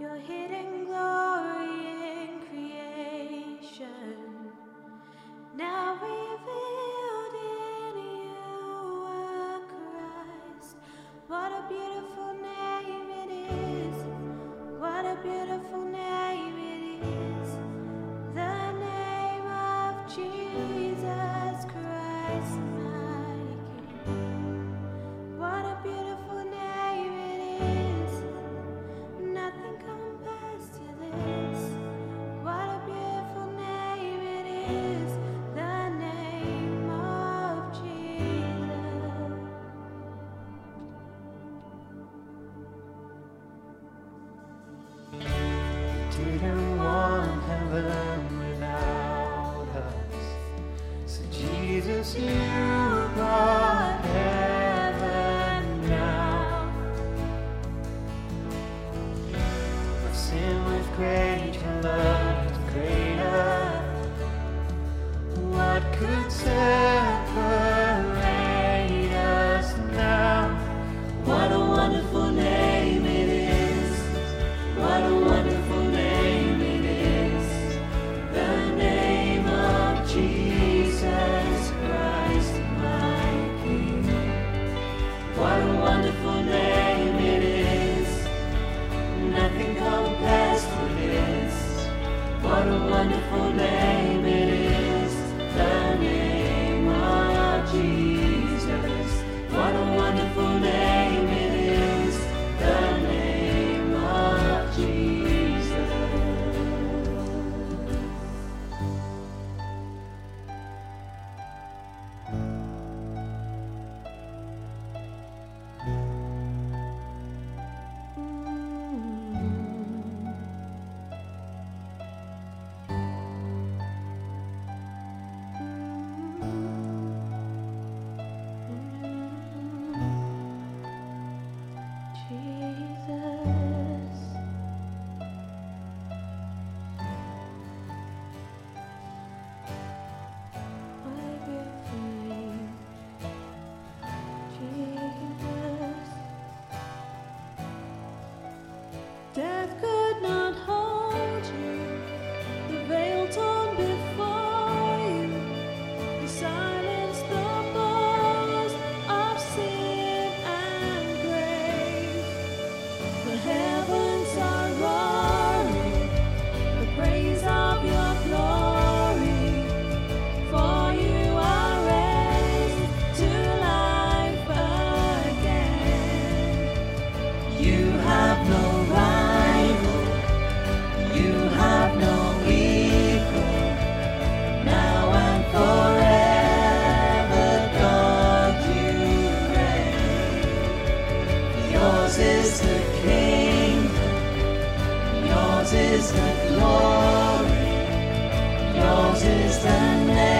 You're hidden glow. you by. is the glory, yours is the name.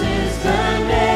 is the name.